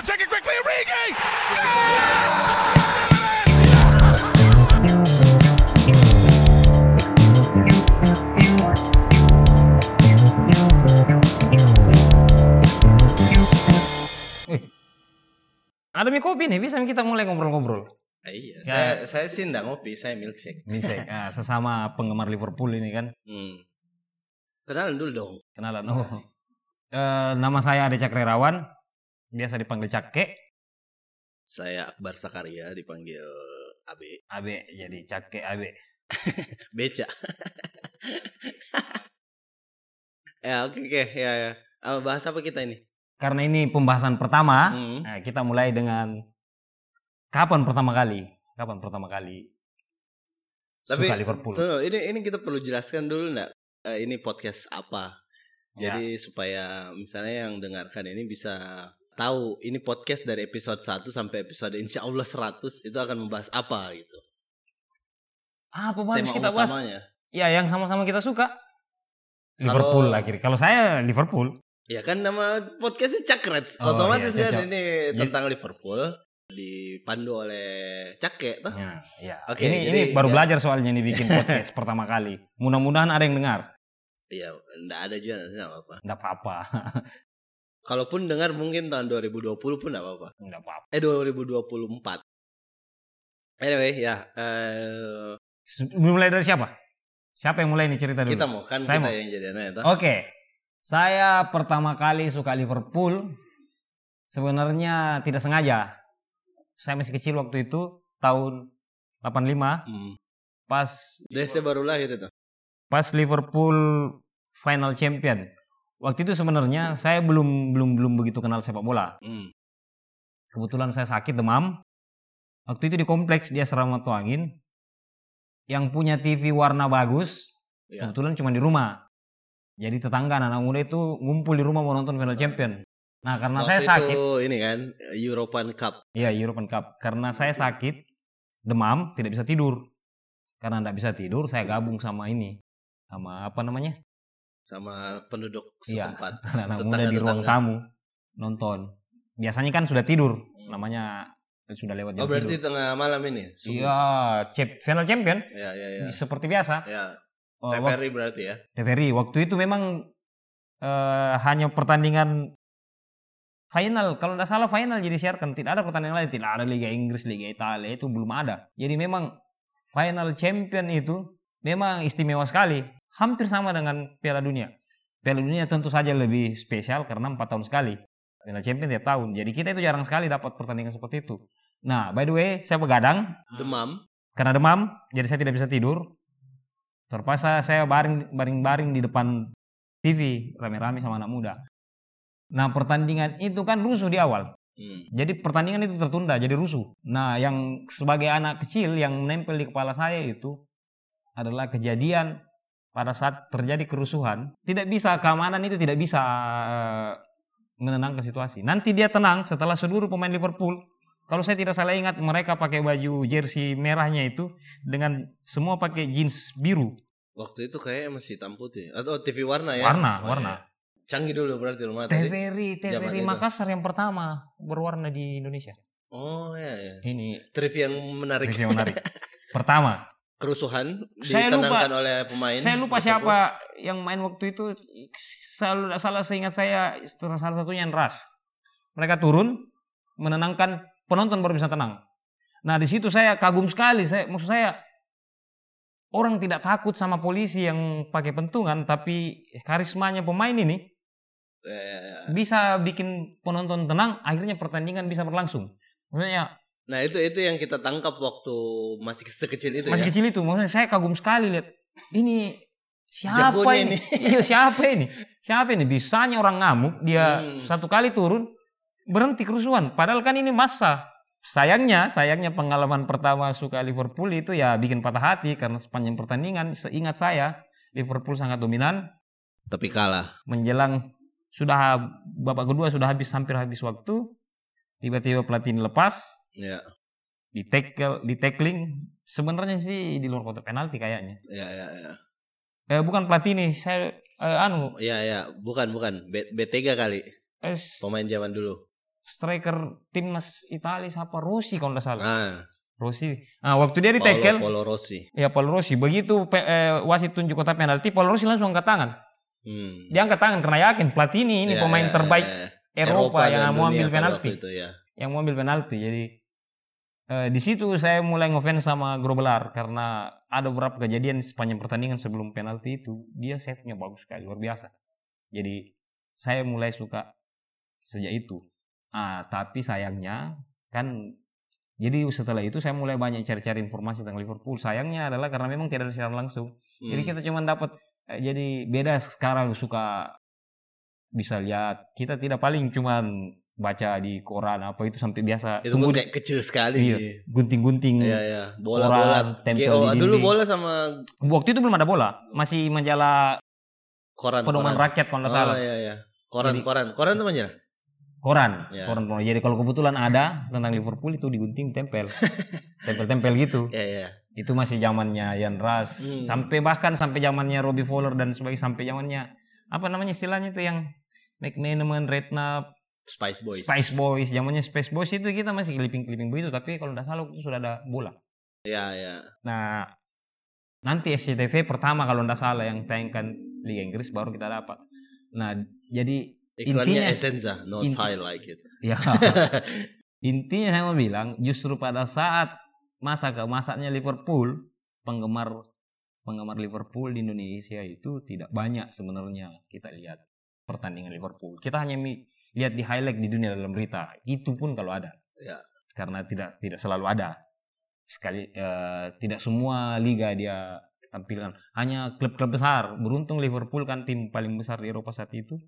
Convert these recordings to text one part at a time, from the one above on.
to take it quickly. Origi! Ada mie kopi nih, bisa kita mulai ngobrol-ngobrol. Ah, iya, Ya. saya saya sih enggak ngopi, saya milkshake. Bisa, ah, sesama penggemar Liverpool ini kan. Hmm. Kenalan dulu dong. Kenalan. Oh. Eh, nama saya Ade Cakrerawan, biasa dipanggil Cake. Saya Akbar Sakaria dipanggil AB. Abe, jadi Cake Abe. Beca. ya, oke oke, ya ya. Ah, bahas apa kita ini? Karena ini pembahasan pertama, Hmm. nah, kita mulai dengan kapan pertama kali? Kapan pertama kali Tapi suka Liverpool? Tuh, ini ini kita perlu jelaskan dulu enggak? Eh, ini podcast apa? Ya. Jadi supaya misalnya yang dengarkan ini bisa tahu ini podcast dari episode 1 sampai episode insya Allah 100 itu akan membahas apa gitu. Ah, apa harus Tema kita bahas? utamanya. Ya, yang sama-sama kita suka. Kalau- Liverpool akhirnya. Kalau saya Liverpool. Ya kan nama podcastnya Cakrets. Oh, Otomatis iya, kan ini tentang Liverpool dipandu oleh Cake toh. Ya, ya. Oke, ini jadi- ini baru ya. belajar soalnya ini bikin podcast pertama kali. Mudah-mudahan ada yang dengar. Iya, enggak ada juga enggak apa-apa. Enggak apa-apa. Kalaupun dengar mungkin tahun 2020 pun enggak apa-apa. Enggak apa-apa. Eh 2024. Anyway, ya eh Se- Mulai dari siapa? Siapa yang mulai ini cerita dulu? kita mau kan Saya kita mau. yang jadi anak toh. Oke. Saya pertama kali suka Liverpool sebenarnya tidak sengaja. Saya masih kecil waktu itu tahun 85 Hmm. pas saya baru lahir itu. pas Liverpool final champion. Waktu itu sebenarnya saya belum belum belum begitu kenal sepak bola. Hmm. Kebetulan saya sakit demam. Waktu itu di kompleks di asrama Tuangin yang punya TV warna bagus. Ya. Kebetulan cuma di rumah. Jadi tetangga anak muda itu ngumpul di rumah mau nonton final champion. Nah karena saya Waktu sakit, itu ini kan European Cup. iya European Cup. Karena saya sakit, demam, tidak bisa tidur. Karena tidak bisa tidur, saya gabung sama ini, sama apa namanya, sama penduduk Iya. setempat. anak-anak muda di ruang tamu nonton. Biasanya kan sudah tidur, Hmm. namanya sudah lewat jam Oh berarti tidur. tengah malam ini? Subuh. Iya, final champion Ya ya ya. seperti biasa. Ya, Oh, wak- TVRI berarti ya. TVRI waktu itu memang eh, hanya pertandingan final. Kalau tidak salah final jadi siarkan. Tidak ada pertandingan lain. Tidak ada Liga Inggris, Liga Italia itu belum ada. Jadi memang final champion itu memang istimewa sekali. Hampir sama dengan Piala Dunia. Piala Dunia tentu saja lebih spesial karena empat tahun sekali. Final champion tiap tahun. Jadi kita itu jarang sekali dapat pertandingan seperti itu. Nah, by the way, saya begadang Demam. karena demam, jadi saya tidak bisa tidur. Terpaksa saya baring baring baring di depan TV rame-rame sama anak muda. Nah pertandingan itu kan rusuh di awal. Hmm. Jadi pertandingan itu tertunda jadi rusuh. Nah yang sebagai anak kecil yang menempel di kepala saya itu adalah kejadian pada saat terjadi kerusuhan. Tidak bisa keamanan itu tidak bisa eh, menenangkan situasi. Nanti dia tenang setelah seluruh pemain Liverpool kalau saya tidak salah ingat mereka pakai baju jersey merahnya itu dengan semua pakai jeans biru. Waktu itu kayak masih hitam putih atau TV warna ya? Warna, Oh, warna. iya. Canggih dulu berarti rumah tadi. TVRI, TVRI itu. Makassar yang pertama berwarna di Indonesia. Oh ya ya. Ini Trivia yang menarik. review menarik. pertama, Kerusuhan Saya ditenangkan lupa- oleh pemain. saya lupa Liverpool. siapa yang main waktu itu. Selalu salah seingat saya salah satunya yang Ras. Mereka turun menenangkan penonton baru bisa tenang. Nah di situ saya kagum sekali. Saya maksud saya orang tidak takut sama polisi yang pakai pentungan, tapi karismanya pemain ini ya. bisa bikin penonton tenang. Akhirnya pertandingan bisa berlangsung. Maksudnya Nah itu itu yang kita tangkap waktu masih sekecil itu masih ya. kecil itu, maksudnya saya kagum sekali lihat ini siapa Jagonya ini? iya siapa ini? Siapa ini? Bisanya orang ngamuk dia Hmm. satu kali turun berhenti kerusuhan. Padahal kan ini massa. Sayangnya, sayangnya pengalaman pertama suka Liverpool itu ya bikin patah hati karena sepanjang pertandingan seingat saya Liverpool sangat dominan Tapi kalah. menjelang sudah babak kedua sudah habis hampir habis waktu tiba-tiba pelatih ini lepas Ya, di tackle di tackling sebenarnya sih di luar kotak penalti kayaknya ya, ya, ya. eh bukan pelatih nih saya eh, anu Ya, ya, bukan, bukan. B- B3 kali. eh, Pemain zaman dulu. striker timnas Italia siapa Rossi kalau nggak salah. Ah, Rossi. Ah, waktu dia di Paolo, tackle, Paolo Rossi. ya Paul Rossi. Begitu pe- eh, wasit tunjuk kotak penalti, Paul Rossi langsung angkat tangan. Hmm. Dia angkat tangan karena yakin pelatih ini Ya, pemain ya, terbaik ya, ya. Eropa, dan yang mau ambil penalti. Itu, ya. Yang mau ambil penalti. Jadi eh, di situ saya mulai ngefans sama Grobelar karena ada beberapa kejadian sepanjang pertandingan sebelum penalti itu dia save-nya bagus sekali luar biasa. Jadi saya mulai suka sejak itu. Ah, tapi sayangnya kan jadi setelah itu saya mulai banyak cari-cari informasi tentang Liverpool. Sayangnya adalah karena memang tidak ada siaran langsung. Jadi Hmm. kita cuma dapat eh, jadi beda sekarang suka bisa lihat. Kita tidak paling cuman baca di koran apa itu sampai biasa itu pun kayak kecil sekali Iya. gunting-gunting. Iya ya, bola Koran, bola. tempel GO, di dulu bola sama Waktu itu belum ada bola, masih majalah koran. pedoman koran. rakyat kalau nggak Oh salah. iya iya. Koran Jadi- koran koran itu mana? Koran, Ya. koran, koran. Jadi kalau kebetulan ada tentang Liverpool itu digunting tempel, tempel-tempel gitu. Iya iya. Itu masih zamannya Ian Rush, Hmm. sampai bahkan sampai zamannya Robbie Fowler dan sebagainya sampai zamannya apa namanya istilahnya itu yang McManaman, Redknapp, Spice Boys. Spice Boys, zamannya Spice Boys itu kita masih clipping-clipping begitu, tapi kalau tidak salah itu sudah ada bola. Iya iya. Nah, nanti SCTV pertama kalau tidak salah yang tayangkan Liga Inggris baru kita dapat. Nah, jadi Iklannya Intinya- Essenza, no inti- I like it. ya intinya saya mau bilang justru pada saat masa keemasannya Liverpool, penggemar penggemar Liverpool di Indonesia itu tidak banyak sebenarnya kita lihat pertandingan Liverpool. Kita hanya lihat di highlight di dunia dalam berita. Itu pun kalau ada. Ya. Karena tidak tidak selalu ada. Sekali eh, tidak semua liga dia tampilkan. Hanya klub-klub besar. Beruntung Liverpool kan tim paling besar di Eropa saat itu.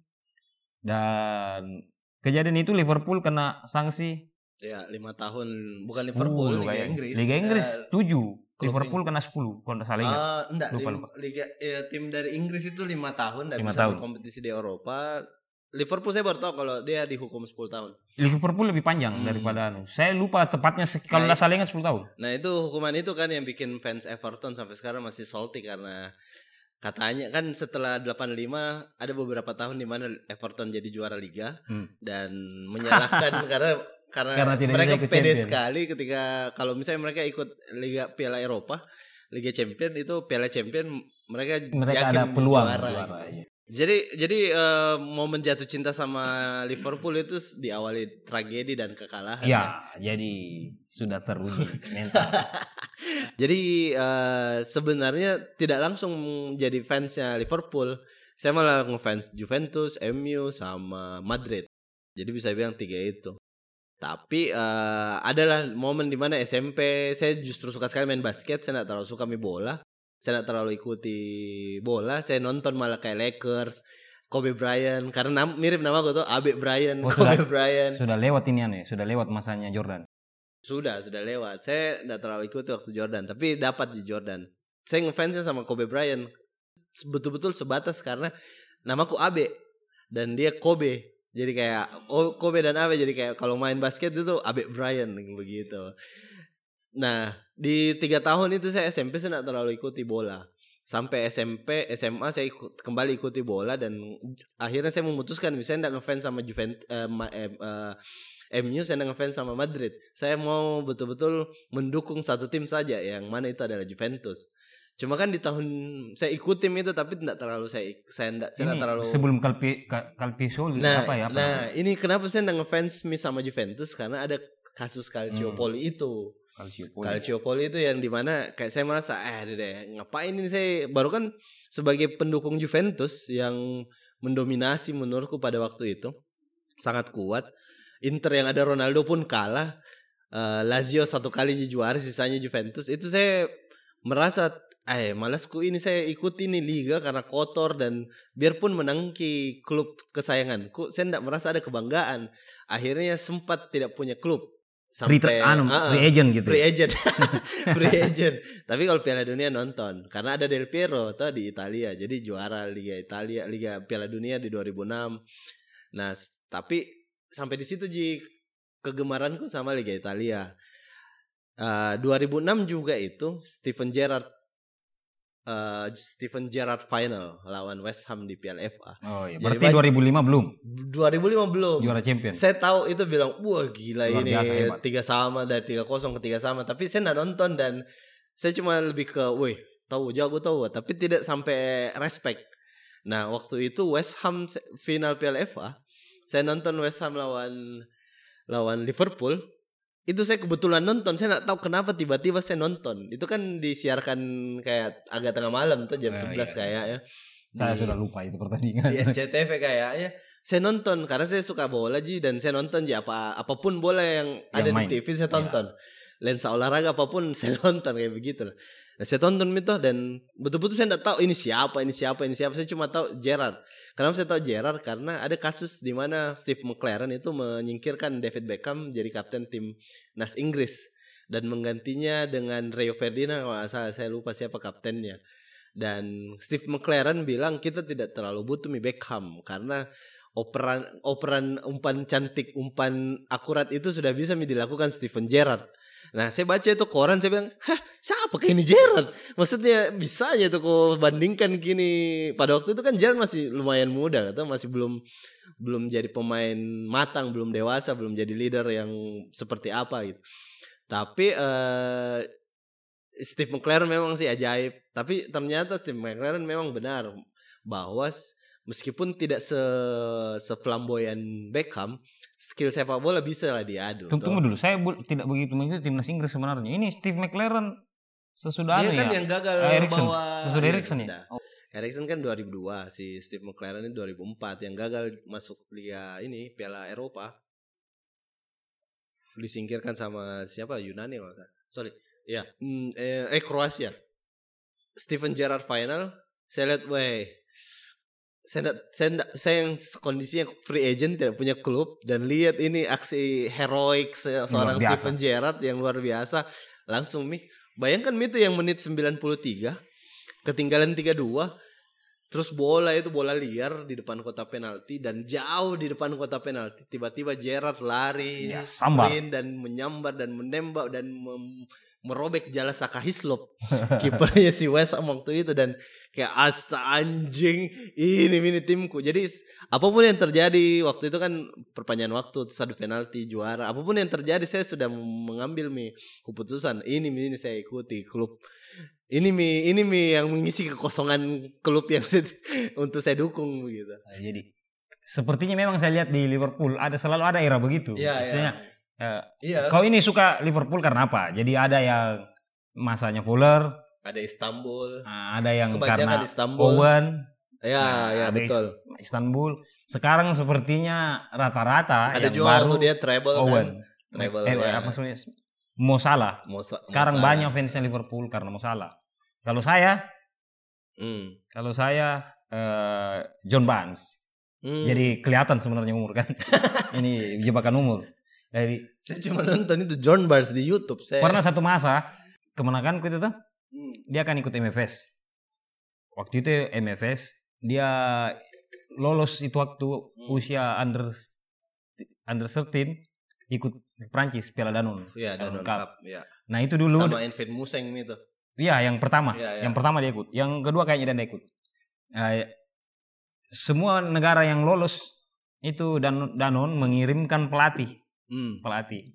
Dan kejadian itu Liverpool kena sanksi Ya, lima tahun bukan Liverpool, Uh, Liga Inggris. Liga Inggris Eh, 7. klub Liverpool kena 10 kalau tidak salah ingat. Ah, enggak, Lupa, lupa. Liga ya, tim dari Inggris itu lima tahun dan bisa tahun. berkompetisi di Eropa. Liverpool saya baru tahu kalau dia dihukum 10 tahun. Liverpool lebih panjang Hmm. daripada anu. Saya lupa tepatnya kalau Nah, tidak salah ingat 10 tahun. Nah, itu hukuman itu kan yang bikin fans Everton sampai sekarang masih salty karena katanya kan setelah 85 ada beberapa tahun di mana Everton jadi juara liga Hmm. dan menyalahkan karena karena, Karena tidak mereka bisa ikut pede champion. sekali ketika kalau misalnya mereka ikut liga Piala Eropa, Liga Champion itu Piala Champion mereka Mereka yakin ada peluang juara, juara, iya. Jadi jadi eh, momen jatuh cinta sama Liverpool itu diawali tragedi dan kekalahan. Ya, jadi sudah teruji mental. Jadi eh, sebenarnya tidak langsung jadi fansnya Liverpool. Saya malah ngefans Juventus, MU sama Madrid. Jadi bisa bilang tiga itu. Tapi eh, adalah momen di mana SMP saya justru suka sekali main basket. Saya tidak terlalu suka main bola. Saya tidak terlalu ikuti bola. Saya nonton malah kayak Lakers, Kobe Bryant. Karena nam- mirip nama gue tuh Abe Bryant, Oh, Kobe sudah. Bryant. sudah lewat ini aneh, sudah lewat masanya Jordan. Sudah, sudah lewat. Saya tidak terlalu ikuti waktu Jordan, tapi dapat di Jordan. Saya ngefansnya sama Kobe Bryant. Betul-betul sebatas karena namaku Abe dan dia Kobe. Jadi kayak oh Kobe dan Abe jadi kayak kalau main basket itu Abe Bryant begitu. Nah, di tiga tahun itu saya SMP saya tidak terlalu ikuti bola. Sampai SMP, SMA saya ikut, kembali ikuti bola dan akhirnya saya memutuskan misalnya tidak ngefans sama Juventus eh, ma- eh, eh, MU saya ngefans sama Madrid. Saya mau betul-betul mendukung satu tim saja yang mana itu adalah Juventus. Cuma kan di tahun saya ikut tim itu tapi tidak terlalu saya saya tidak saya Ini terlalu sebelum Calpi Ka- Calpisoli Nah, apa ya? Apa? nah ini kenapa saya tidak ngefans sama Juventus karena ada kasus Calciopoli itu. Calciopoli. Calciopoli itu yang di mana kayak saya merasa eh deh, ngapain ini saya baru kan sebagai pendukung Juventus yang mendominasi menurutku pada waktu itu sangat kuat. Inter yang ada Ronaldo pun kalah. Eh, Lazio satu kali juara sisanya Juventus itu saya merasa eh malasku ini saya ikuti ini liga karena kotor dan biarpun menangki klub kesayanganku saya tidak merasa ada kebanggaan akhirnya sempat tidak punya klub free, tra- anu, Ah, ah. free agent gitu. Free agent. Free agent. Tapi kalau Piala Dunia nonton karena ada Del Piero tuh di Italia. Jadi juara Liga Italia, Liga Piala Dunia di 2006. Nah, tapi sampai di situ Ji kegemaranku sama Liga Italia. Eh, 2006 juga itu Steven Gerrard eh, Steven Gerrard final lawan West Ham di Piala FA. Oh iya. Jadi Berarti banyak- 2005 belum 2005 belum. juara champion. Saya tahu itu bilang, wah gila Luar ini biasa, hebat. tiga sama dari tiga kosong ke tiga sama. Tapi saya nggak nonton dan saya cuma lebih ke, wih tahu jago tahu, tapi tidak sampai respect. Nah waktu itu West Ham final Piala FA, saya nonton West Ham lawan lawan Liverpool. Itu saya kebetulan nonton, saya nggak tahu kenapa tiba-tiba saya nonton. Itu kan disiarkan kayak agak tengah malam tuh jam Oh, 11 iya. kayaknya. Saya Di- sudah lupa itu pertandingan. di SCTV kayaknya saya nonton karena saya suka bola ji dan saya nonton ji apa apa pun bola yang, ada main. di TV saya tonton lensa olahraga apa pun saya nonton kayak begitu lah nah, saya tonton itu dan betul-betul saya tidak tahu ini siapa ini siapa ini siapa. Saya cuma tahu Gerrard kenapa saya tahu Gerrard karena ada kasus di mana Steve McLaren itu menyingkirkan David Beckham jadi kapten tim nas Inggris dan menggantinya dengan Rio Ferdinand kalau salah saya lupa siapa kaptennya. Dan Steve McLaren bilang kita tidak terlalu butuh Mi Beckham karena operan operan umpan cantik umpan akurat itu sudah bisa dilakukan Steven Gerrard. Nah saya baca itu koran saya bilang, hah siapa kayak ini Gerrard? Maksudnya bisa aja tuh kau bandingkan gini. Pada waktu itu kan Gerrard masih lumayan muda, atau masih belum belum jadi pemain matang, belum dewasa, belum jadi leader yang seperti apa gitu. Tapi eh Steve McLaren memang sih ajaib. Tapi ternyata Steve McLaren memang benar bahwa meskipun tidak se seflamboyan Beckham, skill sepak bola bisa lah diadu. Tunggu, tunggu dulu, saya bu- tidak begitu mengikuti timnas Inggris sebenarnya. Ini Steve McLaren sesudah Dia kan ya. yang gagal Eriksen. bawa Sesudah Eriksen ya? sudah. Eriksen kan 2002, si Steve McLaren ini 2004 yang gagal masuk liga ini Piala Eropa. Disingkirkan sama siapa? Yunani salah. Sorry. Ya, hmm, eh, eh Kroasia. Steven Gerrard final, saya lihat, weh, saya saya saya yang kondisinya free agent tidak punya klub. Dan lihat ini aksi heroik se- seorang. Steven Gerrard yang luar biasa. Langsung mi bayangkan mi itu yang menit 93 ketinggalan 3-2 terus bola itu bola liar di depan kota penalti dan jauh di depan kota penalti. Tiba-tiba Gerrard lari Ya, sprint dan menyambar dan menembak dan merobek jala Saka Hislop. Kipernya si West waktu itu dan kayak asa anjing ini ini timku jadi apa pun yang terjadi waktu itu kan perpanjangan waktu ada penalti juara apa pun yang terjadi saya sudah mengambil mi keputusan ini mi ini saya ikuti klub ini mi ini mi yang mengisi kekosongan klub yang saya- untuk saya dukung gitu Nah, Jadi sepertinya memang saya lihat di Liverpool ada selalu ada era begitu. Iya, Maksudnya eh, iya kau ini suka Liverpool karena apa? Jadi ada yang masanya Fuller, ada Istanbul nah, ada yang kebanyakan karena Istanbul Owen, ya nah, ya betul Is- Istanbul. Sekarang sepertinya rata-rata ada yang juga baru dia treble Owen. kan treble eh, ya. apa maksudnya? Mo Salah. Mo Sa- Mo Sekarang Salah. banyak fansnya Liverpool karena Mo Salah. Kalau saya, Hmm. kalau saya eh, John Barnes. Hmm. Jadi kelihatan sebenarnya umur kan. Ini jebakan umur. Jadi saya cuma nonton itu John Barnes di YouTube saya pernah satu masa kemenanganku itu tuh Hmm. dia akan ikut MFS. Waktu itu MFS dia lolos itu waktu Hmm. usia under under 13 ikut Prancis Piala Danone. Iya, Danone Cup. Cup. Ya. Nah itu dulu Sama Enfield Museng itu. Iya, yang pertama. Iya, iya. Yang pertama dia ikut. Yang kedua kayaknya dia ikut. Eh, semua negara yang lolos itu dan Danon mengirimkan pelatih, Hmm. pelatih.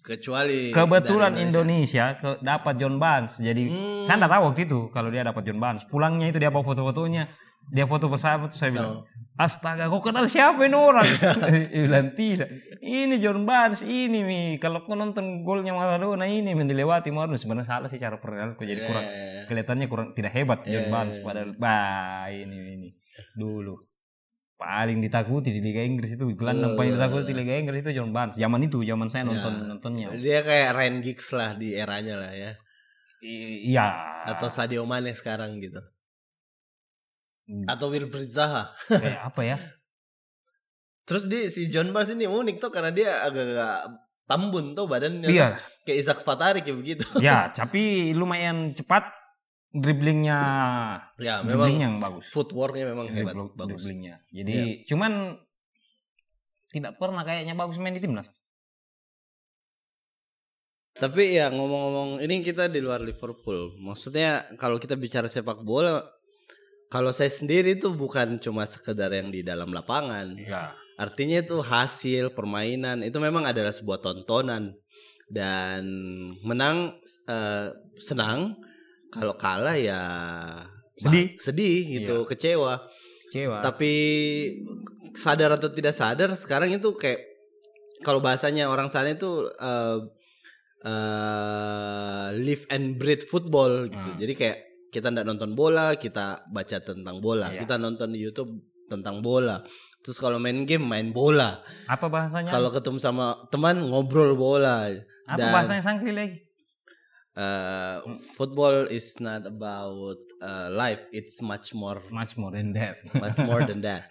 Kecuali Kebetulan Indonesia, ke- dapat John Barnes. Jadi Hmm. saya tidak tahu waktu itu kalau dia dapat John Barnes. Pulangnya itu dia bawa foto-fotonya. Dia foto bersama tuh saya So, bilang, "Astaga, kau kenal siapa ini orang?" Bilang, "Tidak. Ini John Barnes, ini mi. Kalau kau nonton golnya Maradona ini dilewati Maradona sebenarnya salah sih cara perkenalanku jadi kurang eh, kelihatannya kurang tidak hebat John Iya, Barnes padahal bah ini ini dulu paling ditakuti di Liga Inggris itu gelandang paling Uh. ditakuti di Liga Inggris itu John Barnes zaman itu zaman saya nonton Ya. nontonnya dia kayak Ryan Giggs lah di eranya lah ya. I- iya Atau Sadio Mane sekarang gitu. Hmm, Atau Wilfried Zaha. kayak apa ya Terus di si John Barnes ini unik tuh karena dia agak-agak tambun tuh badannya. iya Kayak Isaac Fatari kayak begitu. ya tapi lumayan cepat dribblingnya ya, memang dribblingnya yang bagus footworknya memang hebat, Dribble- bagus. Dribblingnya jadi cuman tidak pernah kayaknya bagus main di timnas Tapi ya ngomong-ngomong ini kita di luar Liverpool. Maksudnya kalau kita bicara sepak bola kalau saya sendiri itu bukan cuma sekedar yang di dalam lapangan. Ya. Artinya itu hasil permainan itu memang adalah sebuah tontonan dan menang eh, senang kalau kalah ya Sedih. sedih gitu kecewa Kecewa. tapi sadar atau tidak sadar sekarang itu kayak kalau bahasanya orang sana itu eh eh, live and breathe football gitu. Hmm. Jadi kayak kita ndak nonton bola, kita baca tentang bola. Iya. Kita nonton di YouTube tentang bola. Terus kalau main game main bola. Apa bahasanya? Kalau ketemu sama teman ngobrol bola. apa dan- bahasanya sangkri lagi? Eh, football is not about eh, life, it's much more Much more than that. much more than that.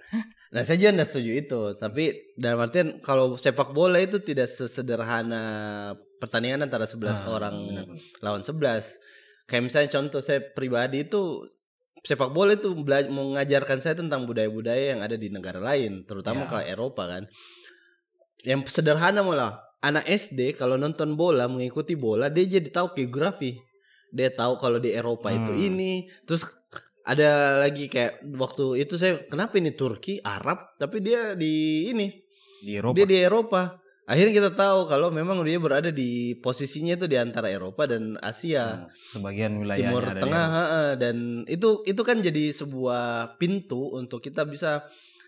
Nah saya juga nggak setuju itu, tapi dalam artian kalau sepak bola itu tidak sesederhana pertandingan antara 11 Ah, orang benar. lawan 11. Kayak misalnya contoh saya pribadi itu sepak bola itu mengajarkan saya tentang budaya-budaya yang ada di negara lain, terutama Ya. ke Eropa kan. Yang sederhana malah anak SD kalau nonton bola mengikuti bola dia jadi tahu geografi. Dia tahu kalau di Eropa itu Hmm. ini. Terus ada lagi kayak waktu itu saya kenapa ini Turki, Arab, tapi dia di ini Di Eropa. dia di Eropa. Akhirnya kita tahu kalau memang dia berada di posisinya itu di antara Eropa dan Asia, Hmm, Sebagian wilayahnya Timur Tengah, dan itu itu kan jadi sebuah pintu untuk kita bisa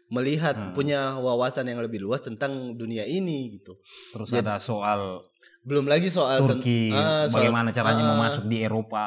melihat Hmm. punya wawasan yang lebih luas tentang dunia ini gitu. Terus Jadi- ada soal Belum lagi soal ten- Turki, ah, soal- bagaimana caranya ah, mau masuk di Eropa,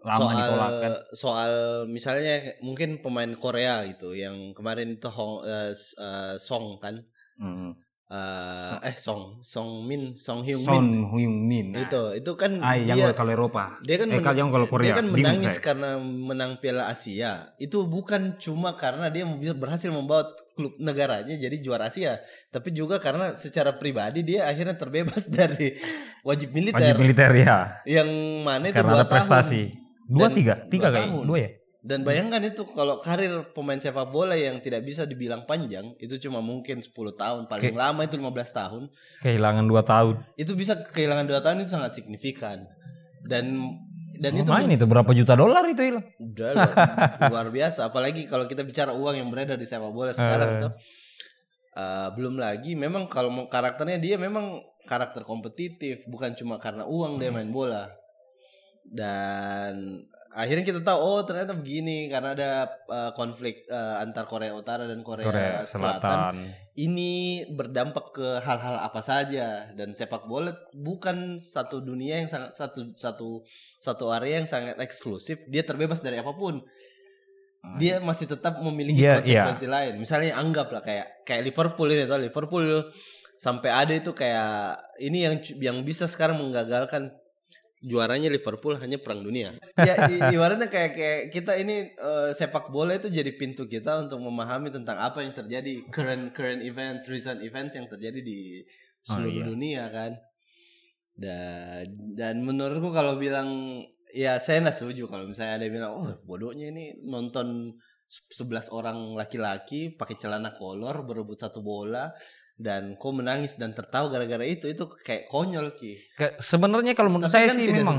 lama soal ditolak kan. soal misalnya mungkin pemain Korea gitu yang kemarin itu Hong eh, s- eh, Song kan Hmm. Eh, eh Song Song Min Song Hyung Min Hyung Min. Nah, itu itu kan Ah, yang dia kalau Eropa. dia kan Eh, yang kalau Korea. dia kan menangis saya. karena menang Piala Asia itu bukan cuma karena dia berhasil membawa klub negaranya jadi juara Asia tapi juga karena secara pribadi dia akhirnya terbebas dari wajib militer Wajib militer ya. yang mana itu Karena dua ada prestasi. Dua Dan tiga, tiga dua kayak tahun. dua ya. Dan bayangkan itu kalau karir pemain sepak bola yang tidak bisa dibilang panjang, itu cuma mungkin 10 tahun, paling Oke. lama itu 15 tahun. Kehilangan dua tahun. Itu bisa kehilangan 2 tahun itu sangat signifikan. Dan dan Oh, itu main itu berapa juta dolar itu hilang. udah luar, luar biasa apalagi kalau kita bicara uang yang beredar di sepak bola sekarang tuh. Eh, belum lagi memang kalau karakternya dia memang karakter kompetitif, bukan cuma karena uang dia main bola. Dan akhirnya kita tahu oh ternyata begini karena ada eh, konflik eh, antar Korea Utara dan Korea, Korea Selatan. Selatan. Ini berdampak ke hal-hal apa saja dan sepak bola bukan satu dunia yang sangat satu satu satu area yang sangat eksklusif. Dia terbebas dari apa pun. Dia masih tetap memiliki Iya, konsekuensi lain. Misalnya anggaplah kayak kayak Liverpool ini tuh Liverpool sampai ada itu kayak ini yang yang bisa sekarang menggagalkan juaranya Liverpool hanya perang dunia. Ya ibaratnya kayak kayak kita ini eh, sepak bola itu jadi pintu kita untuk memahami tentang apa yang terjadi current current events, recent events yang terjadi di Oh, seluruh iya. dunia kan. Dan dan menurutku kalau bilang ya saya nggak setuju kalau misalnya ada yang bilang oh bodohnya ini nonton 11 orang laki-laki pakai celana kolor berebut satu bola dan kok menangis dan tertawa gara-gara itu itu kayak konyol ki. Sebenarnya kalau menurut Tapi saya kan sih memang.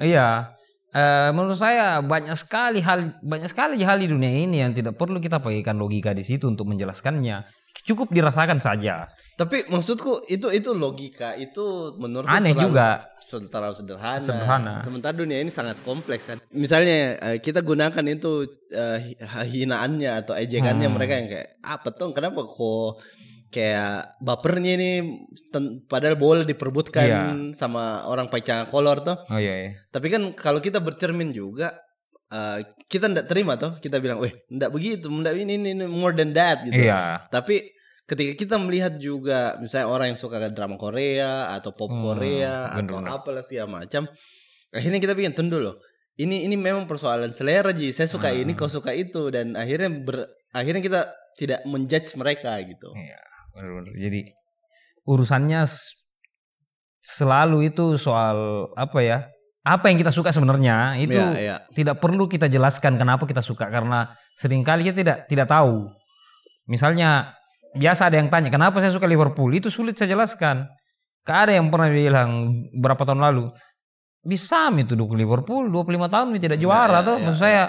Iya. Eh, menurut saya banyak sekali hal banyak sekali hal di dunia ini yang tidak perlu kita pakaikan logika di situ untuk menjelaskannya. Cukup dirasakan saja. Tapi maksudku itu itu logika itu menurut Aneh juga. terlalu sederhana. Sederhana. Sementara dunia ini sangat kompleks kan. Misalnya eh, kita gunakan itu eh, hi- hinaannya atau ejekannya Hmm. mereka yang kayak apa tuh kenapa kok kayak bapernya ini padahal bola diperbutkan Iya. sama orang pakai kolor tuh. Oh iya. iya. Tapi kan kalau kita bercermin juga eh, kita ndak terima tuh kita bilang, "Weh, ndak begitu, ndak ini, ini ini more than that" gitu. Iya. Tapi ketika kita melihat juga misalnya orang yang suka drama Korea atau pop Hmm, Korea atau bener-bener. apalah segala macam, akhirnya kita bikin tunggu loh. Ini ini memang persoalan selera Ji. Saya suka Hmm. ini, kau suka itu dan akhirnya ber, akhirnya kita tidak menjudge mereka gitu. Iya, benar-benar. Jadi urusannya selalu itu soal apa ya? Apa yang kita suka sebenarnya itu Iya, iya. tidak perlu kita jelaskan kenapa kita suka karena sering kali kita tidak tidak tahu. Misalnya biasa ada yang tanya kenapa saya suka Liverpool itu sulit saya jelaskan Gak ada yang pernah bilang berapa tahun lalu bisa itu dukung Liverpool 25 tahun ini tidak juara ya, tuh. ya, Maksud ya. saya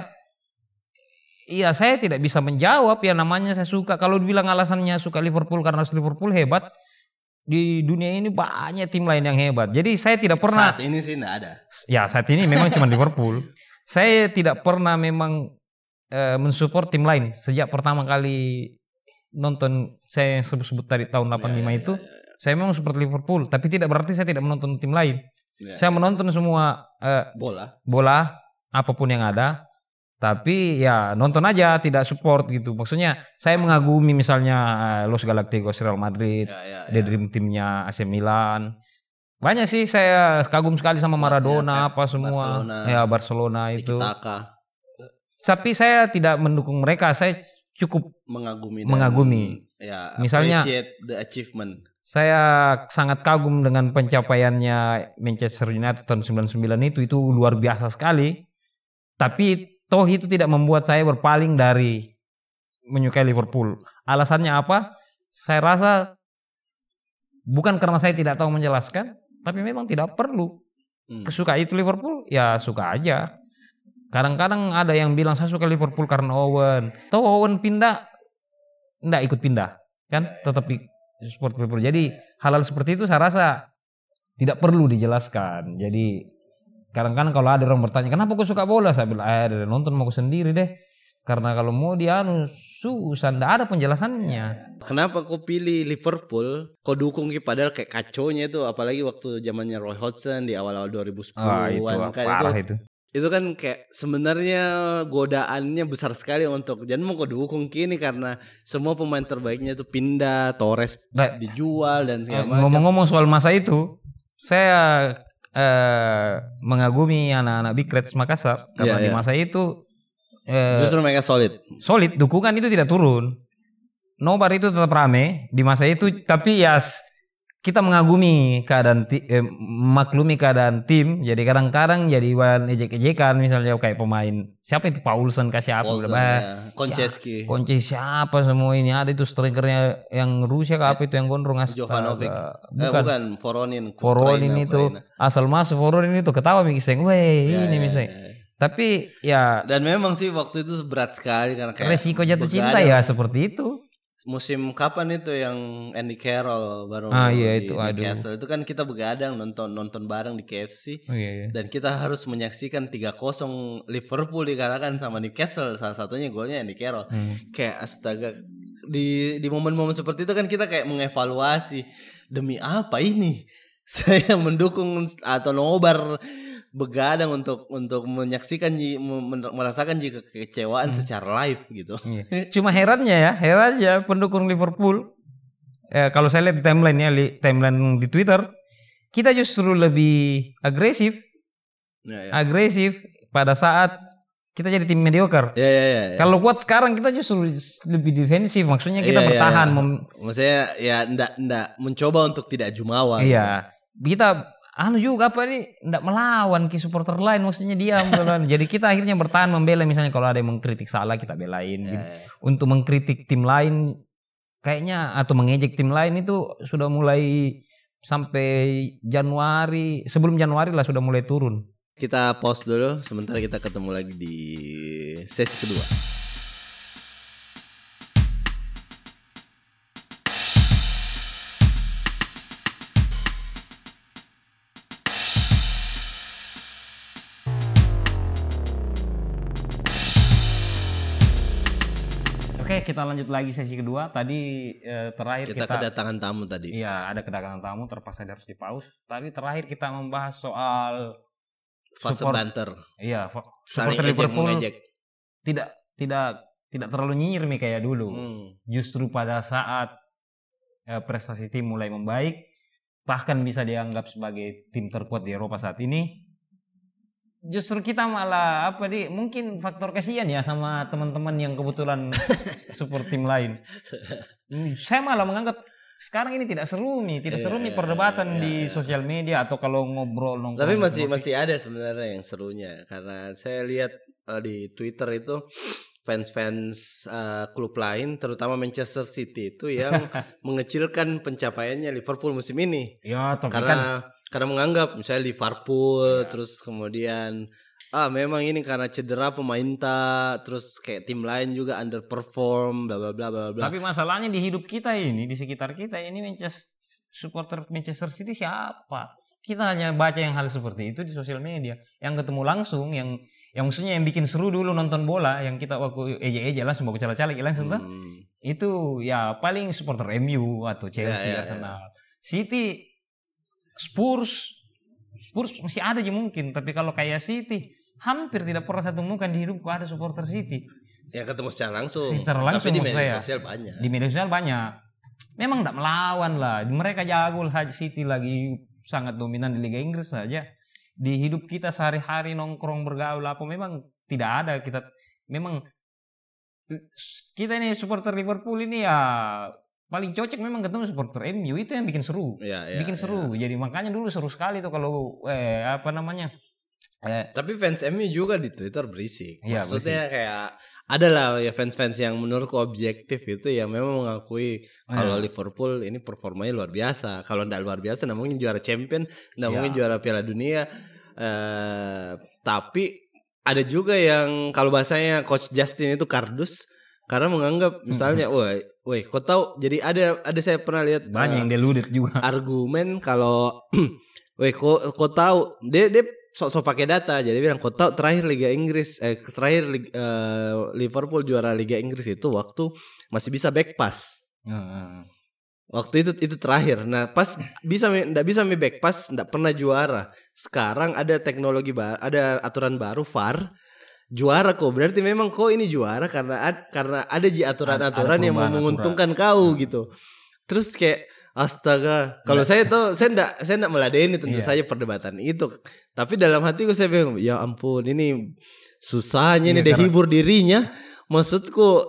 Iya saya tidak bisa menjawab ya namanya saya suka kalau dibilang alasannya suka Liverpool karena Liverpool hebat di dunia ini banyak tim lain yang hebat. Jadi saya tidak pernah Saat ini sih enggak ada. ya saat ini memang cuma Liverpool. Saya tidak pernah memang eh, mensupport tim lain sejak pertama kali nonton saya yang sebut-sebut tadi tahun 85 Ya, ya, itu. ya, ya. Saya memang support Liverpool, tapi tidak berarti saya tidak menonton tim lain. Ya, Saya menonton semua eh, bola. bola apa pun yang ada, tapi ya nonton aja, tidak support gitu. Maksudnya saya mengagumi misalnya eh, Los Galacticos Real Madrid, Ya, ya, The ya. Dream Teamnya AC Milan. Banyak sih saya kagum sekali sama Maradona Ya, apa semua. Barcelona. ya Barcelona itu. Taka Tapi saya tidak mendukung mereka. Saya cukup mengagumi dan, Mengagumi. ya Misalnya- the achievement saya sangat kagum dengan pencapaiannya Manchester United tahun 99 itu itu luar biasa sekali. Tapi toh itu tidak membuat saya berpaling dari menyukai Liverpool. Alasannya apa? Saya rasa bukan karena saya tidak tahu menjelaskan, tapi memang tidak perlu. Hmm. Kesuka itu Liverpool, ya suka aja. Kadang-kadang ada yang bilang saya suka Liverpool karena Owen. Tahu Owen pindah, enggak ikut pindah, kan? Tetap di support Liverpool. Jadi hal-hal seperti itu saya rasa tidak perlu dijelaskan. Jadi kadang-kadang kalau ada orang bertanya, kenapa kau suka bola? Saya bilang, eh dari nonton mau aku sendiri deh. Karena kalau mau dia anu susah, enggak ada penjelasannya. Kenapa kau pilih Liverpool? Kau dukung Ki, padahal kayak kacaunya itu apalagi waktu zamannya Roy Hodgson di awal-awal 2010-an Ah itu kan parah itu, itu. itu kan kayak sebenarnya godaannya besar sekali untuk jangan mau kau dukung kini karena semua pemain terbaiknya itu pindah, Torres Nah, dijual dan Eh, segala macam. Ngomong-ngomong soal masa itu, saya eh, mengagumi anak-anak Big Reds Makassar karena Iya, di iya. masa itu eh, Justru mereka solid. solid, dukungan itu tidak turun. Nobar itu tetap rame di masa itu, tapi ya kita mengagumi keadaan ti- eh, maklumi keadaan tim. Jadi kadang-kadang jadi bahan ejek-ejekan misalnya kayak pemain siapa itu Paulsen kah siapa Paulsen, Bah, ya. Konceski. Kunci siapa semua ini ada itu strikernya yang Rusia kah apa itu yang gondrong astaga. Jovanovic. Eh, Bukan. bukan Voronin. Foronin Ukraina, itu Ukraina. asal masuk Foronin itu ketawa mikiseng, weh Ya, ini ya, misalnya. ya, ya. Tapi ya Dan memang sih waktu itu berat sekali karena kayak resiko jatuh cinta ya seperti itu. Musim kapan itu yang Andy Carroll baru Ah, iya, di itu, aduh. Newcastle itu kan kita begadang nonton nonton bareng di KFC Oh, iya, iya. dan kita harus menyaksikan 3-0 Liverpool dikalahkan sama Newcastle salah satunya golnya Andy Carroll. Hmm. Kayak astaga di di momen-momen seperti itu kan kita kayak mengevaluasi demi apa ini saya mendukung atau nobar begadang untuk untuk menyaksikan merasakan jika kekecewaan secara live gitu. Iya. Cuma herannya ya, herannya pendukung Liverpool. Eh, kalau saya lihat di timeline ya, li- timeline di Twitter, kita justru lebih agresif, Ya, ya. agresif pada saat kita jadi tim mediocre. Ya, ya, ya, ya. Kalau kuat sekarang kita justru lebih defensif, maksudnya kita Iya, iya, bertahan. iya. mem- Maksudnya ya ndak ndak mencoba untuk tidak jumawa. gitu. Iya, kita anu juga apa nih ndak melawan ki supporter lain maksudnya diam melawan. Jadi kita akhirnya bertahan membela misalnya kalau ada yang mengkritik salah kita belain. Ya, gitu. Untuk mengkritik tim lain kayaknya atau mengejek tim lain itu sudah mulai sampai Januari sebelum Januari lah sudah mulai turun. Kita pause dulu sementara kita ketemu lagi di sesi kedua. Kita lanjut lagi sesi kedua. Tadi eh, terakhir Kita, kita, kedatangan tamu tadi. Iya, ada kedatangan tamu terpaksa harus dipaus. Tadi terakhir kita membahas soal Fase support- banter. Iya, supporter Liverpool mengejek. tidak tidak tidak terlalu nyinyir nih kayak dulu. Hmm. Justru pada saat eh, prestasi tim mulai membaik, bahkan bisa dianggap sebagai tim terkuat di Eropa saat ini, justru kita malah apa di mungkin faktor kasihan ya sama teman-teman yang kebetulan support tim lain. Hmm, Saya malah menganggap sekarang ini tidak seru nih, tidak seru nih Iya, perdebatan iya, di iya. sosial media atau kalau ngobrol nongkrong. Tapi masih masih ada sebenarnya yang serunya karena saya lihat eh, di Twitter itu fans-fans eh, klub lain terutama Manchester City itu yang mengecilkan pencapaiannya Liverpool musim ini Ya, tapi kan karena menganggap misalnya Liverpool Ya. terus kemudian ah memang ini karena cedera pemain tak terus kayak tim lain juga underperform bla bla bla bla bla tapi masalahnya di hidup kita ini, di sekitar kita ini Manchester supporter Manchester City siapa? Kita hanya baca yang hal seperti itu di sosial media. Yang ketemu langsung, yang yang maksudnya yang bikin seru dulu nonton bola, yang kita waktu eja-eja langsung baku cala-cala langsung tuh. Hmm. itu ya paling supporter MU atau Chelsea, Ya, ya, Arsenal. City, Spurs, Spurs masih ada aja mungkin, tapi kalau kayak City hampir tidak pernah satu muka di hidupku ada supporter City. ya ketemu secara langsung Secara langsung tapi di media saya. sosial banyak Di media sosial banyak. Memang tidak melawan lah. Mereka jago lah City lagi sangat dominan di Liga Inggris saja. Di hidup kita sehari-hari nongkrong bergaul apa memang tidak ada kita memang kita ini supporter Liverpool ini ya paling cocok memang ketemu supporter MU itu yang bikin seru. ya, ya, bikin ya. seru. Jadi makanya dulu seru sekali tuh kalau eh apa namanya? Eh, Tapi fans MU juga di Twitter berisik. Iya, Maksudnya kayak ada lah ya fans-fans yang menurutku objektif itu ya memang mengakui kalau Iya. Liverpool ini performanya luar biasa. Kalau tidak luar biasa, nah mungkin juara champion, nah Iya. mungkin juara Piala Dunia. Eh, tapi ada juga yang kalau bahasanya Coach Justin itu kardus karena menganggap misalnya, woi, woi, kau tahu? Jadi ada ada saya pernah lihat banyak eh, yang deluded juga. argumen kalau weh kok kok tahu dia dia sok-sok pakai data jadi bilang kok tahu terakhir Liga Inggris eh terakhir eh, Liverpool juara Liga Inggris itu waktu masih bisa back pass. Waktu itu itu terakhir. Nah pas bisa ndak bisa mi back pass ndak pernah juara. Sekarang ada teknologi baru ada aturan baru VAR juara kok berarti memang kok ini juara karena ad- karena ada ji aturan-aturan yang perubahan menguntungkan kau gitu. Terus kayak astaga kalau saya tuh saya enggak saya enggak meladeni tentu Iya. saja perdebatan itu. Tapi dalam hatiku saya bilang ya ampun ini susahnya ini dia karena- hibur dirinya. Maksudku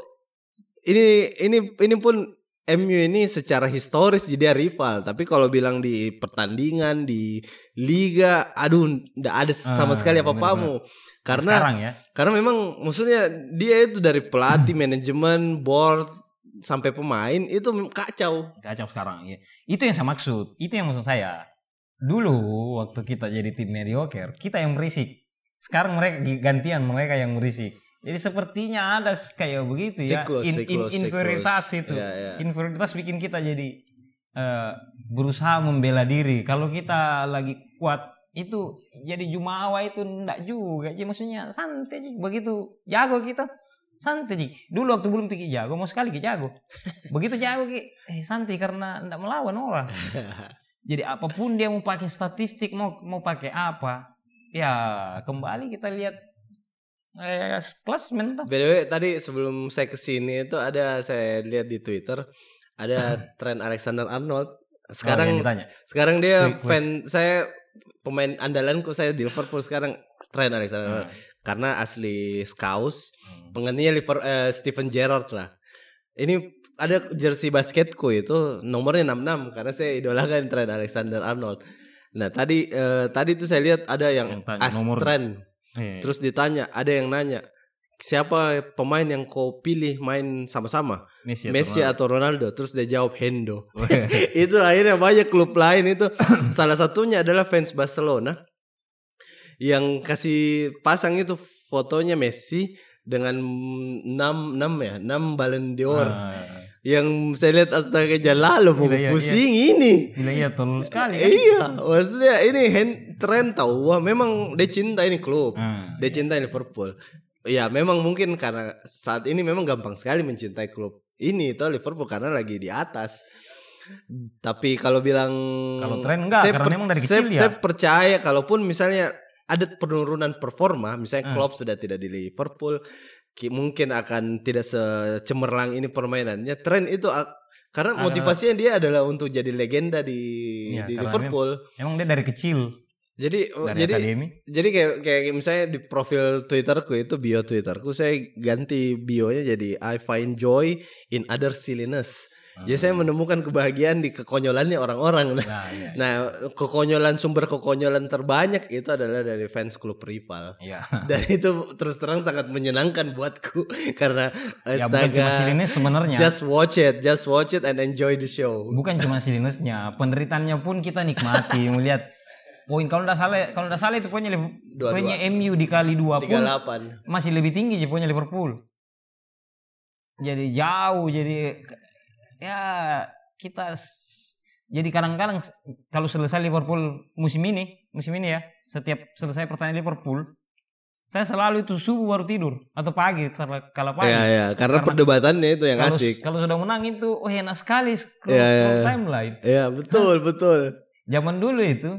ini ini ini pun MU ini secara historis jadi rival. Tapi kalau bilang di pertandingan di liga aduh enggak ada sama Ah, sekali apa-apamu karena sekarang ya. karena memang maksudnya dia itu dari pelatih manajemen board sampai pemain itu kacau. Kacau sekarang ya itu yang saya maksud. Itu yang maksud saya. Dulu waktu kita jadi tim mediocre kita yang berisik. Sekarang mereka gantian mereka yang berisik jadi sepertinya ada kayak begitu ya. Siklus, In- in- siklus, inferioritas siklus. itu. Ya, ya. inferioritas bikin kita jadi eh, berusaha membela diri. Kalau kita lagi kuat itu jadi jumawa itu enggak juga sih. Maksudnya santai sih. Begitu jago kita santai sih. Dulu waktu belum pikir jago mau sekali ke jago. Begitu jago ki eh santai karena enggak melawan orang. Jadi apa pun dia mau pakai statistik mau mau pakai apa ya kembali kita lihat eh klasmen tuh By the way, tadi sebelum saya ke sini itu ada saya lihat di Twitter ada tren Alexander Arnold. Oh, Sekarang ditanya. sekarang dia Quick quiz. fan saya pemain andalanku saya di Liverpool sekarang tren Alexander Arnold karena asli Scouse. Hmm. Penggantinya Liver, eh, Steven Gerrard lah. Ini ada jersey basketku itu nomornya 66 karena saya idolakan tren Alexander Arnold. Nah, tadi eh, tadi tuh saya lihat ada yang, Yang as nomor. tren Eh, Terus ditanya, ada yang nanya, siapa pemain yang kau pilih main sama-sama? Messi, Messi atau atau Ronaldo? Terus dia jawab Hendo. Itu akhirnya banyak klub lain itu. Salah satunya adalah fans Barcelona yang kasih pasang itu fotonya Messi dengan 6 6 ya, 6 Ballon d'Or. Ah, Yang saya lihat astaga jalalo mau Iya, iya, pusing ini. Gila iya tolol sekali kan. Iya, maksudnya ini hand, tren tahu wah memang dia cinta ini klub. Ah, Dia cinta Liverpool. Ya memang mungkin karena saat ini memang gampang sekali mencintai klub ini itu Liverpool karena lagi di atas. Tapi kalau bilang Kalau tren enggak, karena memang dari saya, kecil ya. Saya percaya kalaupun misalnya ada penurunan performa, misalnya Hmm. Klopp sudah tidak di Liverpool, mungkin akan tidak secemerlang ini permainannya. Tren itu karena Adalah- motivasinya dia adalah untuk jadi legenda di Iya, di Liverpool. Emang dia dari kecil Jadi dari jadi akademi. jadi kayak kayak misalnya di profil Twitterku itu bio Twitterku saya ganti bionya jadi I find joy in other silliness. Jadi saya menemukan kebahagiaan di kekonyolannya orang-orang. Nah, Ya, ya, nah, kekonyolan sumber kekonyolan terbanyak itu adalah dari fans klub rival. ya. Dan itu terus terang sangat menyenangkan buatku karena Ya bukan cuma astaga. silinis sebenarnya. just watch it, just watch it and enjoy the show. Bukan cuma silinisnya, penderitaannya pun kita nikmati melihat poin kalau tidak salah kalau tidak salah itu poinnya Dua-dua. poinnya MU dikali dua pun 38. masih lebih tinggi sih poinnya Liverpool. Jadi jauh jadi ya kita jadi kadang-kadang kalau selesai Liverpool musim ini musim ini ya setiap selesai pertandingan Liverpool saya selalu itu subuh baru tidur atau pagi kalau kalau pagi Ya ya, karena Karena- perdebatannya itu yang kalau, asik. kalau sudah menang itu oh enak sekali scroll, Ya, ya, scroll ya. timeline Ya, betul, betul. Zaman dulu itu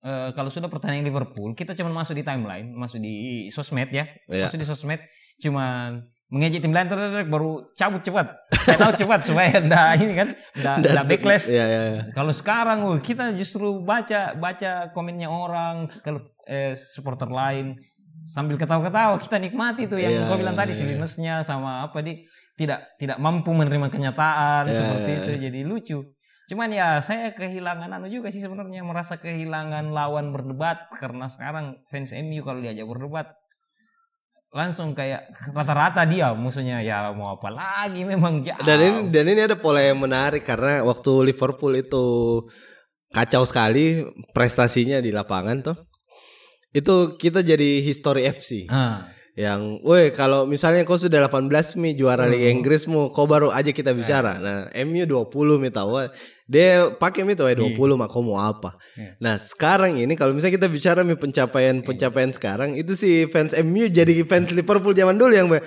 eh, kalau sudah pertandingan Liverpool, kita cuma masuk di timeline, masuk di sosmed ya, Iya. masuk di sosmed, cuman mengejek tim lain ter- ter- ter- baru cabut cepat. Saya tahu cepat supaya ndak ini kan, ndak ndak backlash. Ya ya. ya. Kalau sekarang oh, kita justru baca baca komennya orang, kalau eh, supporter lain sambil ketawa-ketawa kita nikmati tuh yang Iya, kau bilang iya, tadi iya. silinesnya sama apa di tidak tidak mampu menerima kenyataan Iya, seperti iya, itu jadi lucu. Cuman ya saya kehilangan anu juga sih sebenarnya merasa kehilangan lawan berdebat karena sekarang fans MU kalau diajak berdebat langsung kayak rata-rata dia musuhnya ya mau apa lagi memang jauh. Dan ini dan ini ada pola yang menarik karena waktu Liverpool itu kacau sekali prestasinya di lapangan tuh. Itu kita jadi history FC. Ah, yang woi kalau misalnya kau sudah 18 mi juara Hmm. Liga Inggrismu kau baru aja kita bicara. Nah MU 20 mi tahu dia pakai mi tahu ya 20 mah kau mau apa? Iya. nah sekarang ini kalau misalnya kita bicara mi pencapaian pencapaian sekarang itu si fans MU jadi fans Liverpool zaman dulu yang 20